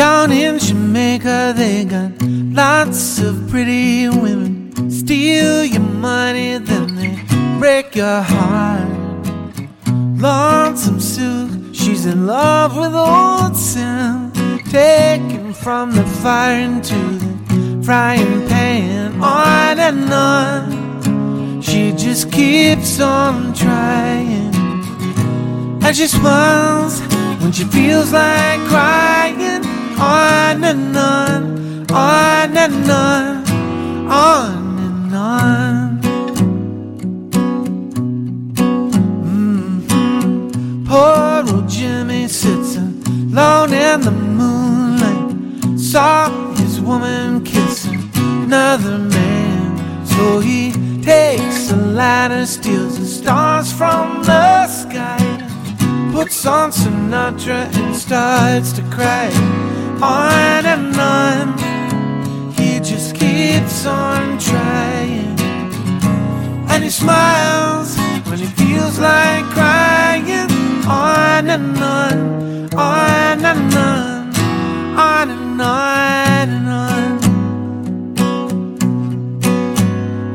Down in Jamaica, they got lots of pretty women. Steal your money, then they break your heart. Lonesome Sue, she's in love with old Sam. Taken from the fire into the frying pan, on and on. She just keeps on trying. And she smiles when she feels like crying. On and on, on and on, on and on. Mhm. Poor old Jimmy sits alone in the moonlight. Saw his woman kissing another man. So he takes a ladder, steals the stars from the sky puts on Sinatra and starts to cry. On and on, he just keeps on trying. And he smiles when he feels like crying. On and on, on and on, on and on and on.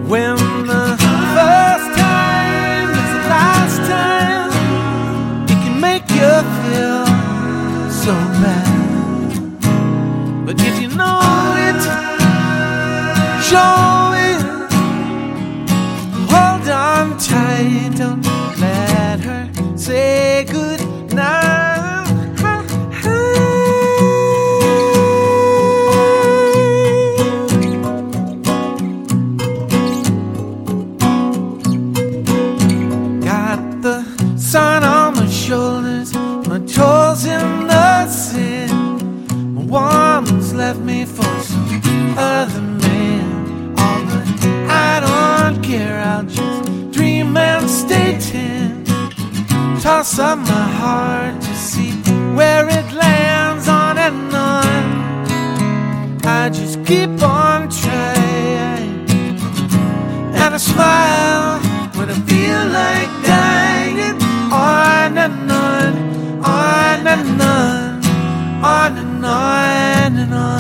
When the first time is the last time it can make you feel so bad. But if you know it, show Up my heart to see where it lands on and on. I just keep on trying. And I smile when I feel like dying. On and on, on and on, on and. On and on.